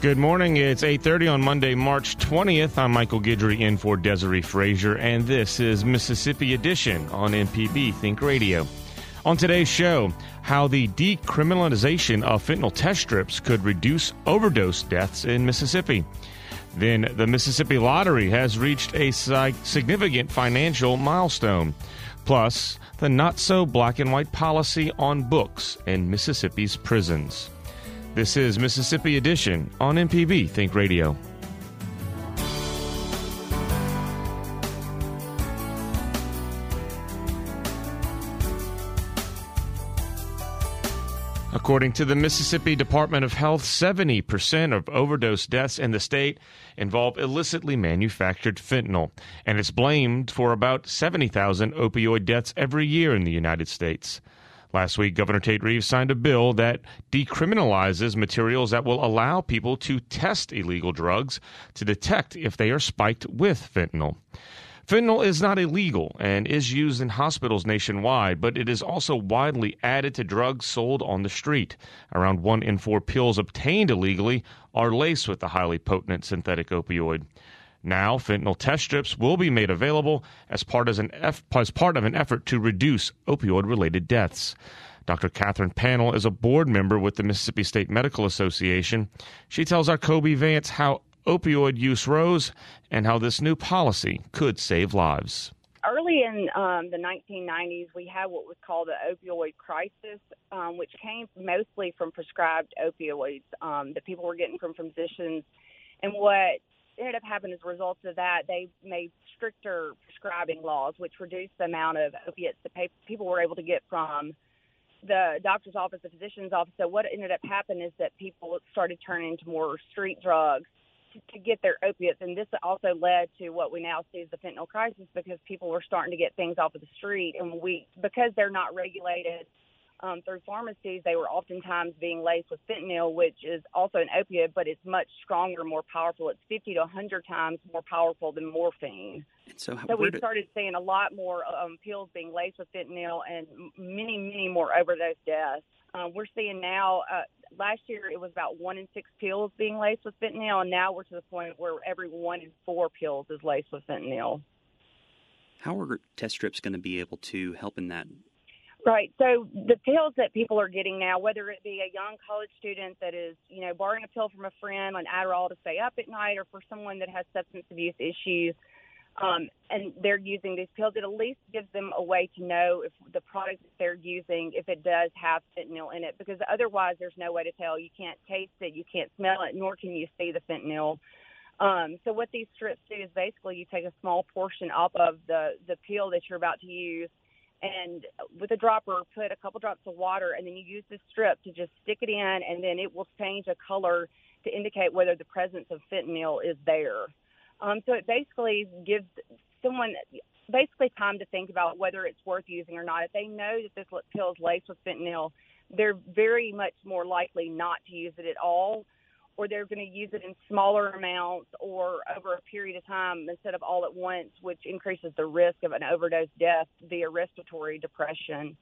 Good morning. It's 8:30 on Monday, March 20th. I'm Michael Guidry in for Desiree Frazier, and this is Mississippi Edition on MPB Think Radio. On today's show, how the decriminalization of fentanyl test strips could reduce overdose deaths in Mississippi. Then the Mississippi Lottery has reached a significant financial milestone. Plus, the not so black and white policy on books in Mississippi's prisons. This is Mississippi Edition on MPB Think Radio. According to the Mississippi Department of Health, 70% of overdose deaths in the state involve illicitly manufactured fentanyl, and it's blamed for about 70,000 opioid deaths every year in the United States. Last week, Governor Tate Reeves signed a bill that decriminalizes materials that will allow people to test illegal drugs to detect if they are spiked with fentanyl. Fentanyl is not illegal and is used in hospitals nationwide, but it is also widely added to drugs sold on the street. Around one in four pills obtained illegally are laced with the highly potent synthetic opioid. Now, fentanyl test strips will be made available as part, as, as part of an effort to reduce opioid related deaths. Dr. Catherine Panel is a board member with the Mississippi State Medical Association. She tells our Kobee Vance how opioid use rose and how this new policy could save lives. Early in um, the 1990s, we had what was called the opioid crisis, um, which came mostly from prescribed opioids um, that people were getting from physicians. And what ended up happening as a result of that, they made stricter prescribing laws, which reduced the amount of opiates that people were able to get from the doctor's office, the physician's office. So what ended up happening is that people started turning to more street drugs to, to get their opiates, and this also led to what we now see as the fentanyl crisis because people were starting to get things off of the street, and we because they're not regulated um, through pharmacies, they were oftentimes being laced with fentanyl, which is also an opiate, but it's much stronger, more powerful. It's 50 to 100 times more powerful than morphine. So, so we started seeing a lot more um, pills being laced with fentanyl and many, many more overdose deaths. Um, we're seeing now, uh, last year it was about one in six pills being laced with fentanyl, and now we're to the point where every one in four pills is laced with fentanyl. How are test strips going to be able to help in that? Right. So the pills that people are getting now, whether it be a young college student that is, you know, borrowing a pill from a friend, an Adderall to stay up at night, or for someone that has substance abuse issues, um, and they're using these pills, it at least gives them a way to know if the product that they're using, if it does have fentanyl in it, because otherwise there's no way to tell. You can't taste it, you can't smell it, nor can you see the fentanyl. Um, so what these strips do is basically you take a small portion off of the the pill that you're about to use, and with a dropper put a couple drops of water, and then you use this strip to just stick it in, and then it will change a color to indicate whether the presence of fentanyl is there. Um, so it basically gives someone basically time to think about whether it's worth using or not. If they know that this pill is laced with fentanyl, they're very much more likely not to use it at all, or they're going to use it in smaller amounts or over a period of time instead of all at once, which increases the risk of an overdose death via respiratory depression.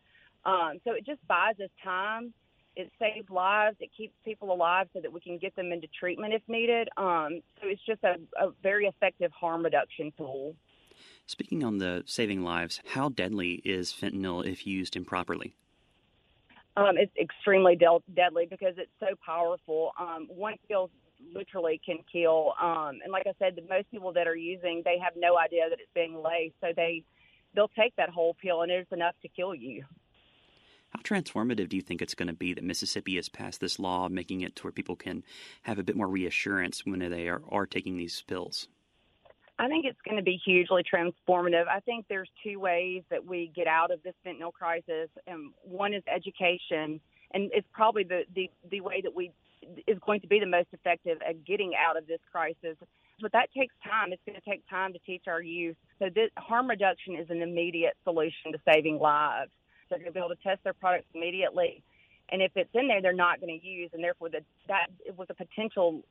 Um, so it just buys us time it saves lives. It keeps people alive so that we can get them into treatment if needed. Um, so it's just a, a very effective harm reduction tool. Speaking on the saving lives, how deadly is fentanyl if used improperly? Um, it's extremely de- deadly because it's so powerful. Um, one pill literally can kill. Um, and like I said, the most people that are using, they have no idea that it's being laced, so they they'll take that whole pill, and it's enough to kill you. How transformative do you think it's going to be that Mississippi has passed this law, making it to where people can have a bit more reassurance when they are, are taking these pills? I think it's going to be hugely transformative. I think there's two ways that we get out of this fentanyl crisis, and one is education, and it's probably the the, the way that we is going to be the most effective at getting out of this crisis. But that takes time. It's going to take time to teach our youth. So this harm reduction is an immediate solution to saving lives. They're going to be able to test their products immediately, and if it's in there, they're not going to use, and therefore the, that it was a potential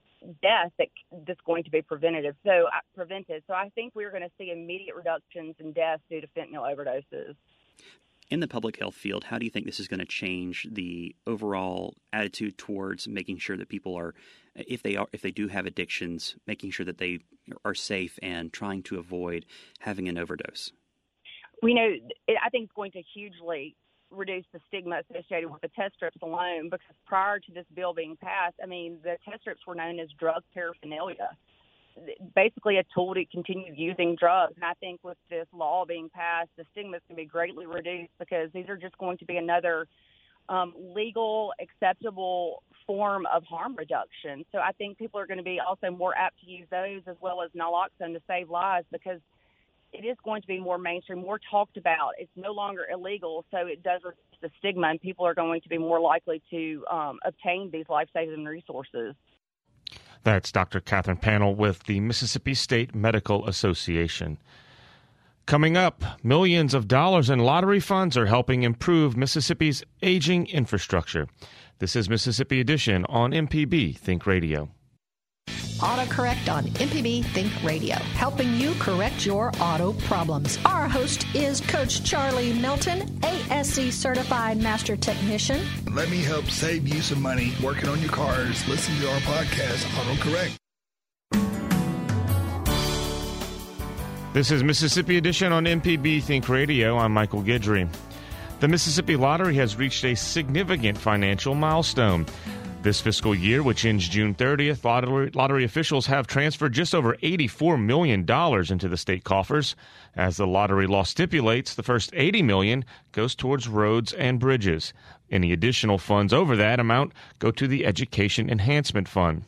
death that that's going to be preventative. So uh, prevented. So I think we're going to see immediate reductions in deaths due to fentanyl overdoses. In the public health field, how do you think this is going to change the overall attitude towards making sure that people are, if they are, if they do have addictions, making sure that they are safe and trying to avoid having an overdose? We know, I think it's going to hugely reduce the stigma associated with the test strips alone because prior to this bill being passed, I mean, the test strips were known as drug paraphernalia. Basically, a tool to continue using drugs. And I think with this law being passed, the stigma is going to be greatly reduced because these are just going to be another um, legal, acceptable form of harm reduction. So I think people are going to be also more apt to use those as well as naloxone to save lives because – it is going to be more mainstream, more talked about. It's no longer illegal, so it does reduce the stigma, and people are going to be more likely to um, obtain these life-saving resources. That's Dr. Catherine Panel with the Mississippi State Medical Association. Coming up, millions of dollars in lottery funds are helping improve Mississippi's aging infrastructure. This is Mississippi Edition on MPB Think Radio. Autocorrect on MPB Think Radio, helping you correct your auto problems. Our host is Coach Charlie Milton, ASE certified master technician. Let me help save you some money working on your cars. Listen to our podcast, Autocorrect. This is Mississippi Edition on MPB Think Radio. I'm Michael Guidry. The Mississippi Lottery has reached a significant financial milestone. This fiscal year, which ends June 30th, lottery, lottery, officials have transferred just over $84 million into the state coffers. As the lottery law stipulates, the first 80 million goes towards roads and bridges. Any additional funds over that amount go to the Education Enhancement Fund.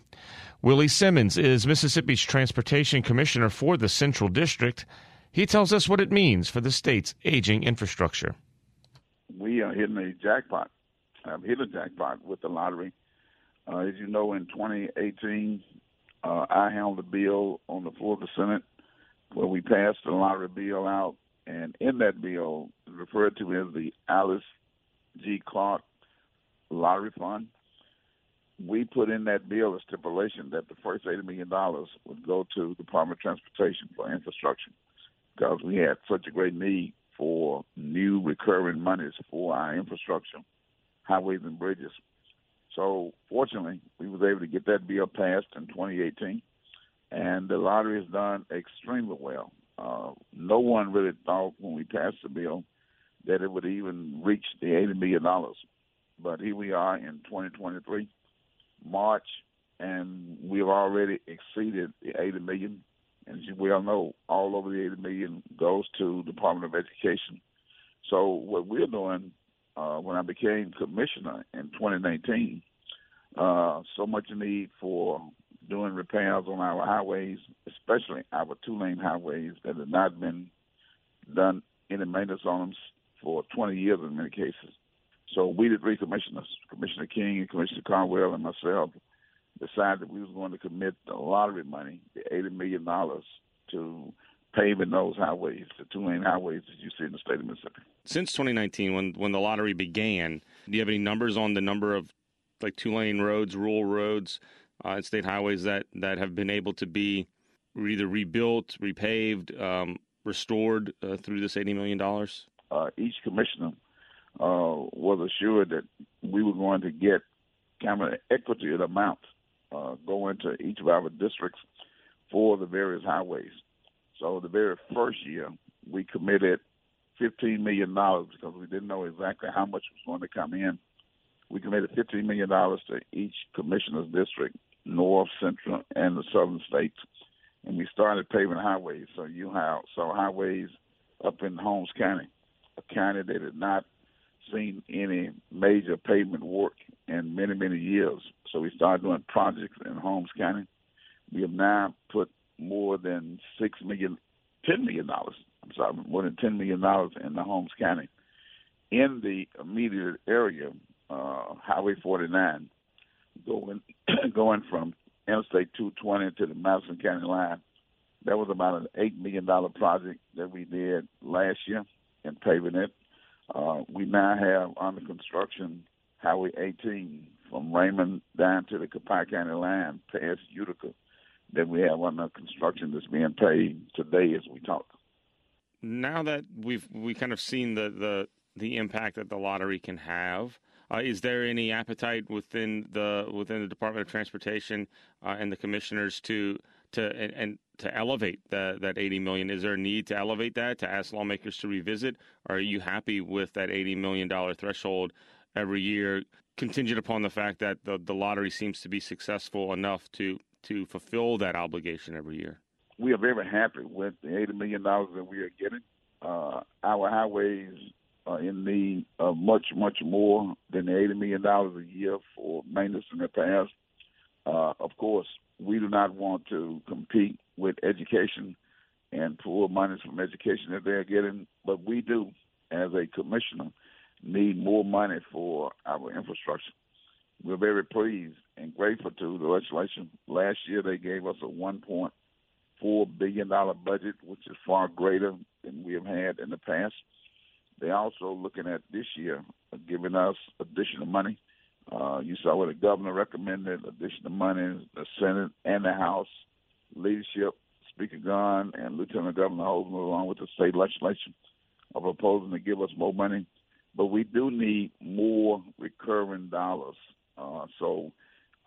Willie Simmons is Mississippi's Transportation Commissioner for the Central District. He tells us what it means for the state's aging infrastructure. We are hitting a jackpot, uh, hit a jackpot with the lottery uh, as you know, in 2018, uh, I handled a bill on the floor of the Senate where we passed the lottery bill out, and in that bill, referred to as the Alyce G. Clarke Lottery Fund, we put in that bill a stipulation that the first $80 million would go to the Department of Transportation for infrastructure because we had such a great need for new recurring monies for our infrastructure, highways and bridges. So fortunately, we was able to get that bill passed in 2018, and the lottery has done extremely well. Uh, no one really thought when we passed the bill that it would even reach the 80 million dollars, but here we are in 2023, March, and we've already exceeded the 80 million. And as you well know, all over the 80 million goes to Department of Education. So what we're doing uh, when I became commissioner in 2019, uh, so much need for doing repairs on our highways, especially our two-lane highways that have not been done any maintenance on them for 20 years in many cases. So we, the three commissioners, Commissioner King and Commissioner Caldwell and myself, decided that we was going to commit the lottery money, the $80 million, to paving those highways, the two-lane highways that you see in the state of Mississippi. Since 2019, when when the lottery began, do you have any numbers on the number of like two-lane roads, rural roads, uh, and state highways that that have been able to be either rebuilt, repaved, um, restored uh, through this 80 million dollars? Uh, each commissioner uh, was assured that we were going to get kind of an equity amount uh, go into each of our districts for the various highways. So the very first year, we committed $15 million because we didn't know exactly how much was going to come in. We committed $15 million to each commissioner's district, north, central, and the southern states. And we started paving highways. So you have so highways up in Holmes County, a county that had not seen any major pavement work in many, many years. So we started doing projects in Holmes County. We have now put more than six million, ten million dollars. I'm sorry, more than ten million dollars in the Holmes County. In the immediate area, uh, Highway 49, going going from Interstate 220 to the Madison County line. That was about an eight million dollar project that we did last year in paving it. Uh, we now have under construction Highway 18 from Raymond down to the Copiah County line past Utica that we have under construction that's being paid today as we talk. Now that we've we kind of seen the the the impact that the lottery can have, uh, is there any appetite within the within the Department of Transportation uh, and the commissioners to to and, and, to elevate the, that 80 million? Is there a need to elevate that to ask lawmakers to revisit? Are you happy with that 80 million dollar threshold every year, contingent upon the fact that the, the lottery seems to be successful enough to to fulfill that obligation every year? We are very happy with the 80 million dollars that we are getting. Uh, our highways are in need of much, much more than the $80 million a year for maintenance and repairs. Uh, of course, we do not want to compete with education and pull money from education that they're getting, but we do, as a commissioner, need more money for our infrastructure. We're very pleased and grateful to the legislation. Last year, they gave us a $1.4 billion budget, which is far greater than we have had in the past. They're also looking at this year giving us additional money. Uh, you saw what the governor recommended additional money, the Senate and the House leadership, Speaker Gunn and Lieutenant Governor Hosemann, along with the state legislation, are proposing to give us more money. But we do need more recurring dollars. Uh, so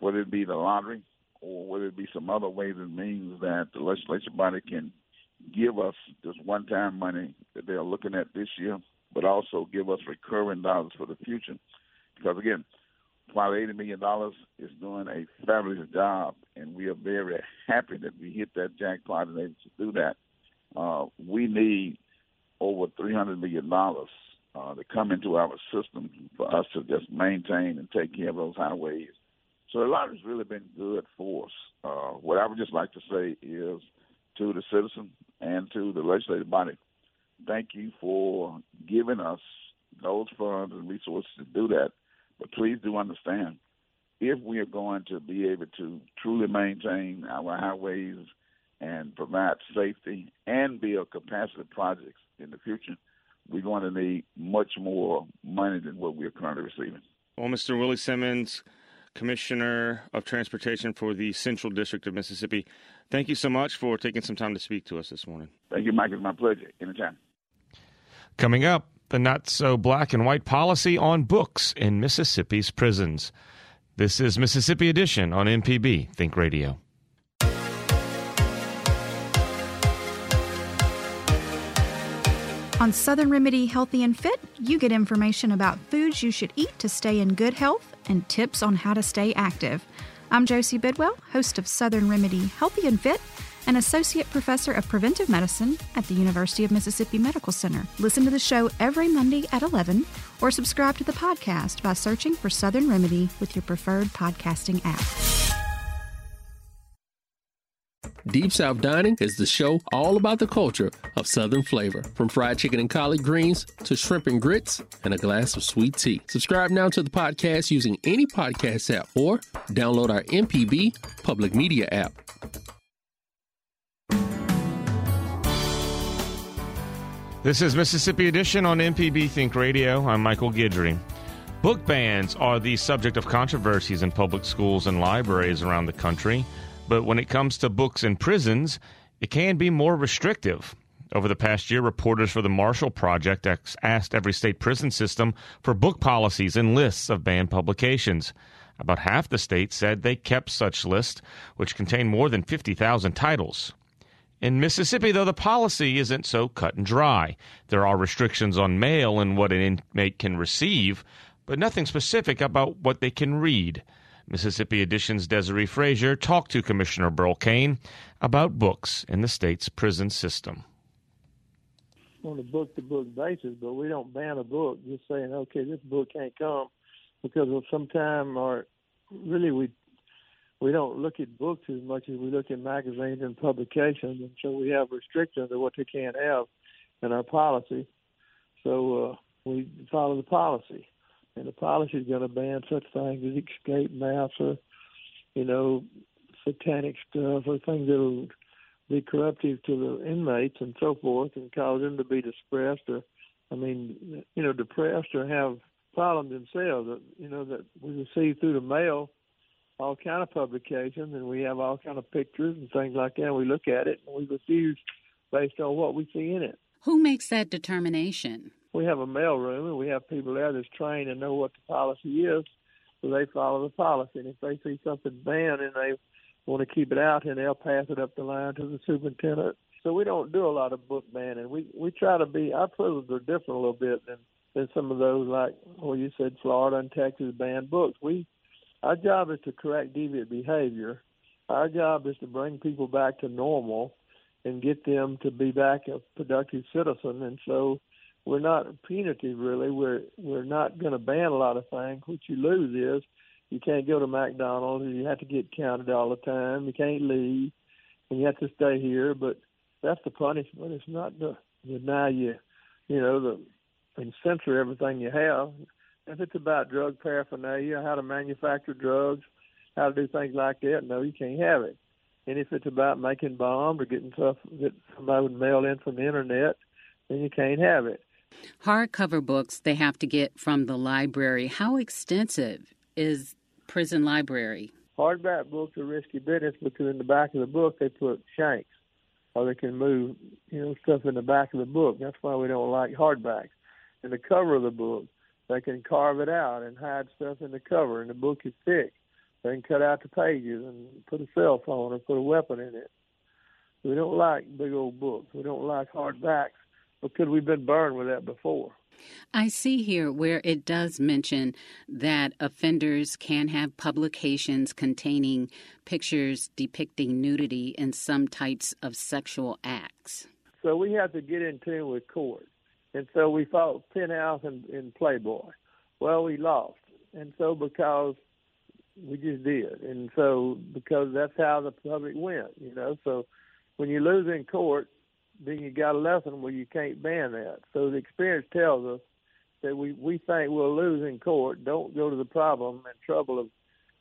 whether it be the lottery or whether it be some other ways and means that the legislature body can give us this one-time money that they're looking at this year but also give us recurring dollars for the future. Because again, while $80 million is doing a fabulous job, and we are very happy that we hit that jackpot and able to do that, uh, we need over $300 million uh, to come into our system for us to just maintain and take care of those highways. So a lot has really been good for us. Uh, what I would just like to say is to the citizen and to the legislative body, thank you for giving us those funds and resources to do that. But please do understand, if we are going to be able to truly maintain our highways and provide safety and build capacity projects in the future, we're going to need much more money than what we are currently receiving. Well, Mr. Willie Simmons, Commissioner of Transportation for the Central District of Mississippi, thank you so much for taking some time to speak to us this morning. Thank you, Mike. It's my pleasure. Anytime. Coming up, the not so black and white policy on books in Mississippi's prisons. This is Mississippi Edition on MPB Think Radio. On Southern Remedy Healthy and Fit, you get information about foods you should eat to stay in good health and tips on how to stay active. I'm Josie Bidwell, host of Southern Remedy Healthy and Fit an associate professor of preventive medicine at the University of Mississippi Medical Center. Listen to the show every Monday at 11 or subscribe to the podcast by searching for Southern Remedy with your preferred podcasting app. Deep South Dining is the show all about the culture of Southern flavor, from fried chicken and collard greens to shrimp and grits and a glass of sweet tea. Subscribe now to the podcast using any podcast app or download our MPB public media app. This is Mississippi Edition on MPB Think Radio. I'm Michael Guidry. Book bans are the subject of controversies in public schools and libraries around the country, but when it comes to books in prisons, it can be more restrictive. Over the past year, reporters for the Marshall Project asked every state prison system for book policies and lists of banned publications. About half the states said they kept such lists, which contain more than 50,000 titles. In Mississippi, though, the policy isn't so cut and dry. There are restrictions on mail and what an inmate can receive, but nothing specific about what they can read. Mississippi Edition's Desiree Frazier talked to Commissioner Burl Cain about books in the state's prison system. On a book to book basis, but we don't ban a book just saying, okay, this book can't come because of some time or really we we don't look at books as much as we look at magazines and publications, and so we have restrictions of what they can't have in our policy. So uh, we follow the policy, and the policy is going to ban such things as escape maps or, you know, satanic stuff or things that will be corruptive to the inmates and so forth, and cause them to be depressed or, I mean, you know, depressed or have problems themselves. You know that we receive through the mail all kind of publications, and we have all kind of pictures and things like that. We look at it and we refuse based on what we see in it. Who makes that determination? We have a mail room, and we have people there that's trained and know what the policy is, so they follow the policy. And if they see something banned and they want to keep it out, and they'll pass it up the line to the superintendent. So we don't do a lot of book banning. We we try to be our prisons are different a little bit than than some of those like well you said Florida and Texas ban books. We our job is to correct deviant behavior. Our job is to bring people back to normal and get them to be back a productive citizen. And so we're not punitive really. We're we're not going to ban a lot of things. What you lose is you can't go to McDonald's. You have to get counted all the time. You can't leave, and you have to stay here. But that's the punishment. It's not to deny you, you know, the and censor everything you have. If it's about drug paraphernalia, how to manufacture drugs, how to do things like that, no, you can't have it. And if it's about making bombs or getting stuff that somebody would mail in from the internet, then you can't have it. Hardcover books they have to get from the library. How extensive is prison library? Hardback books are risky business because in the back of the book they put shanks, or they can move, you know, stuff in the back of the book. That's why we don't like hardbacks. In the cover of the book, they can carve it out and hide stuff in the cover, and the book is thick. They can cut out the pages and put a cell phone or put a weapon in it. We don't like big old books. We don't like hardbacks because we've been burned with that before. I see here where it does mention that offenders can have publications containing pictures depicting nudity and some types of sexual acts. So we have to get in tune with court. And so we fought Penthouse and, and Playboy. Well, we lost. And so because we just did. And so because that's how the public went, you know. So when you lose in court, then you got a lesson where you can't ban that. So the experience tells us that we we think we'll lose in court. Don't go to the problem and trouble of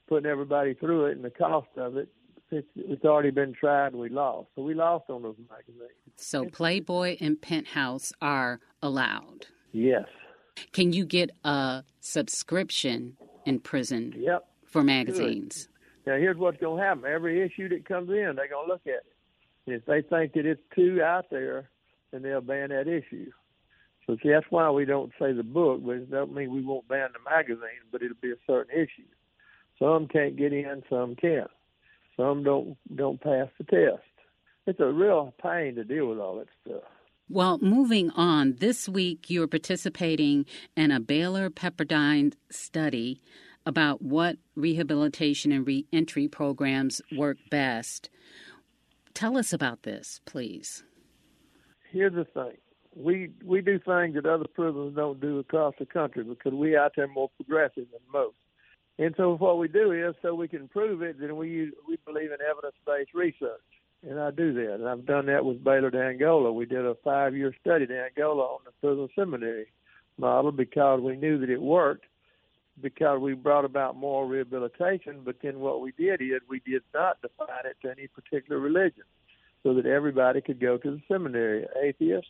putting everybody through it and the cost of it it's, it's already been tried. We lost, so we lost on those magazines. So Playboy and Penthouse are allowed. Yes. Can you get a subscription in prison? Yep. For magazines. Good. Now here's what's going to happen. Every issue that comes in, they're going to look at it. And if they think that it's too out there, then they'll ban that issue. So see, that's why we don't say the book, but it doesn't mean we won't ban the magazine, but it'll be a certain issue. Some can't get in, some can. Some don't don't pass the test. It's a real pain to deal with all that stuff. Well, moving on, this week you're participating in a Baylor Pepperdine study about what rehabilitation and reentry programs work best. Tell us about this, please. Here's the thing. We we do things that other prisons don't do across the country because we out there more progressive than most. And so what we do is, so we can prove it, then we use, we believe in evidence-based research, and I do that. And I've done that with Baylor de Angola. We did a five-year study in Angola on the prison seminary model because we knew that it worked, because we brought about moral rehabilitation. But then what we did is we did not define it to any particular religion, so that everybody could go to the seminary. Atheist,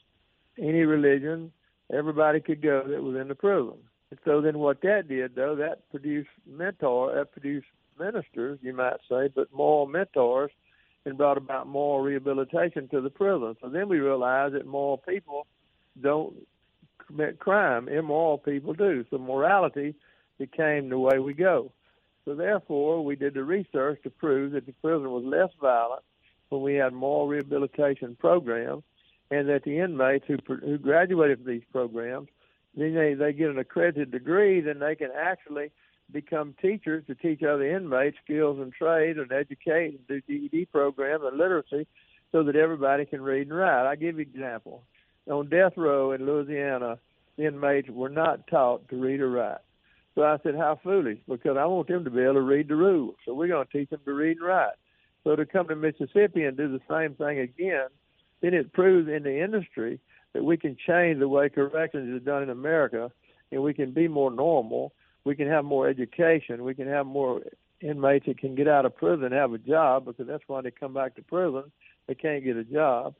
any religion, everybody could go that was in the prison. And so then what that did, though, that produced mentor, that produced ministers, you might say, but moral mentors, and brought about moral rehabilitation to the prison. So then we realized that moral people don't commit crime, immoral people do. So morality became the way we go. So therefore, we did the research to prove that the prison was less violent when we had moral rehabilitation programs, and that the inmates who who graduated from these programs then they, they get an accredited degree, then they can actually become teachers to teach other inmates skills and trade and educate and do GED programs and literacy so that everybody can read and write. I give you an example. On death row in Louisiana, inmates were not taught to read or write. So I said, how foolish? Because I want them to be able to read the rules. So we're going to teach them to read and write. So to come to Mississippi and do the same thing again, then it proves in the industry that we can change the way corrections is done in America, and we can be more normal. We can have more education. We can have more inmates that can get out of prison and have a job because that's why they come back to prison. They can't get a job.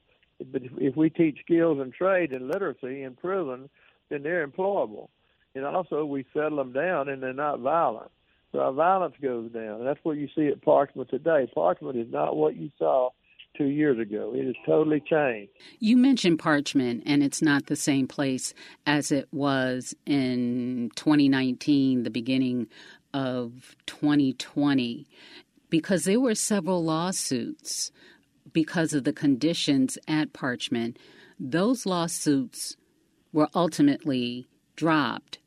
But if, if we teach skills and trade and literacy in prison, then they're employable. And also, we settle them down and they're not violent. So our violence goes down. And that's what you see at Parchman today. Parchman is not what you saw two years ago. It has totally changed. You mentioned Parchman, and it's not the same place as it was in 2019, the beginning of 2020, because there were several lawsuits because of the conditions at Parchman. Those lawsuits were ultimately dropped.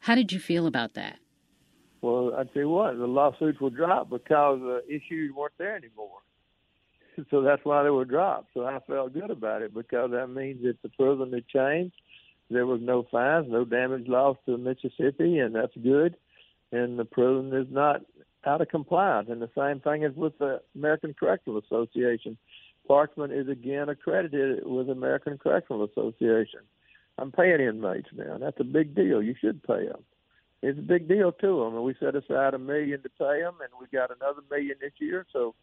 How did you feel about that? Well, I tell you what, the lawsuits were dropped because the issues weren't there anymore. So that's why they were dropped. So I felt good about it because that means that the prison had changed. There was no fines, no damage loss to Mississippi, and that's good. And the prison is not out of compliance. And the same thing is with the American Correctional Association. Parchman is again accredited with American Correctional Association. I'm paying inmates now. That's a big deal. You should pay them. It's a big deal to them. And we set aside a million to pay them, and we got another million this year. So,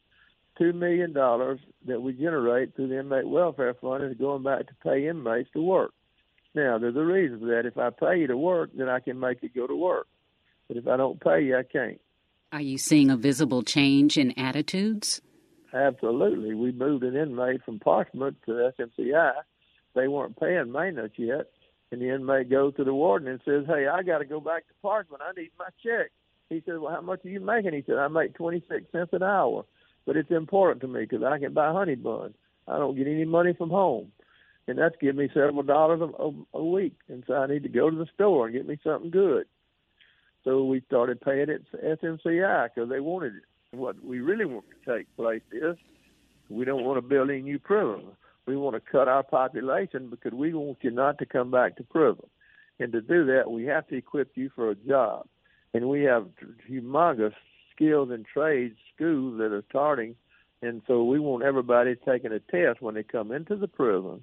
two million dollars that we generate through the inmate welfare fund is going back to pay inmates to work. Now, there's a reason for that. If I pay you to work, then I can make you go to work. But if I don't pay you, I can't. Are you seeing a visible change in attitudes? Absolutely. We moved an inmate from Parchman to SMCI they weren't paying maintenance yet. And the inmate goes to the warden and says, Hey, I got to go back to Parchman. I need my check. He said, Well, how much are you making? He said, I make 26 cents an hour. But it's important to me because I can buy honey buns. I don't get any money from home. And that's giving me several dollars a, a, a week. And so I need to go to the store and get me something good. So we started paying it to SMCI because they wanted it. What we really want to take place is we don't want to build any new prisons we want to cut our population because we want you not to come back to prison. And to do that, we have to equip you for a job. And we have humongous skills and trades schools that are starting. And so we want everybody taking a test when they come into the prison.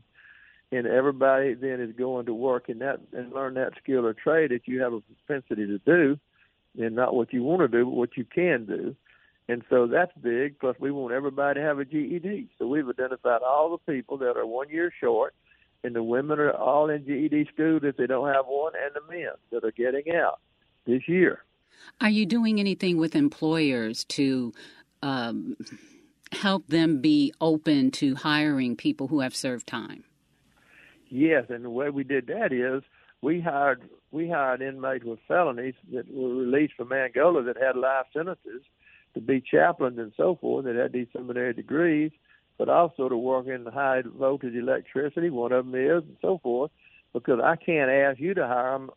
And everybody then is going to work in that and learn that skill or trade that you have a propensity to do, and not what you want to do, but what you can do. And so that's big. Plus, we want everybody to have a GED. So we've identified all the people that are one year short, and the women are all in GED school if they don't have one, and the men that are getting out this year. Are you doing anything with employers to um, help them be open to hiring people who have served time? Yes, and the way we did that is we hired we hired inmates with felonies that were released from Angola that had life sentences to be chaplains and so forth that had these seminary degrees, but also to work in high voltage electricity. One of them is, and so forth. Because I can't ask you to hire them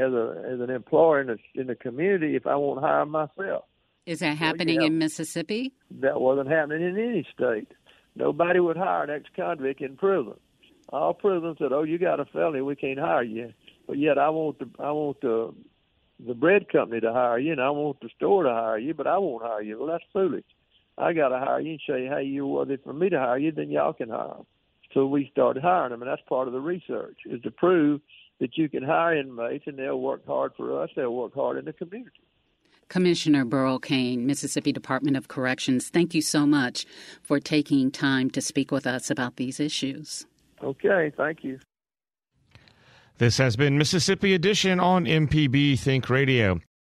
as a as an employer in the in the community if I won't hire myself. Is that happening well, yeah, in Mississippi? That wasn't happening in any state. Nobody would hire an ex-convict in prison. All prisons said, "Oh, you got a felony, we can't hire you." But yet, I want the I want the the bread company to hire you, and I want the store to hire you, but I won't hire you. Well, that's foolish. I got to hire you and show you how you're worthy for me to hire you, then y'all can hire them. So we started hiring them, and that's part of the research is to prove that you can hire inmates, and they'll work hard for us. They'll work hard in the community. Commissioner Burl Cain, Mississippi Department of Corrections, thank you so much for taking time to speak with us about these issues. Okay, thank you. This has been Mississippi Edition on MPB Think Radio.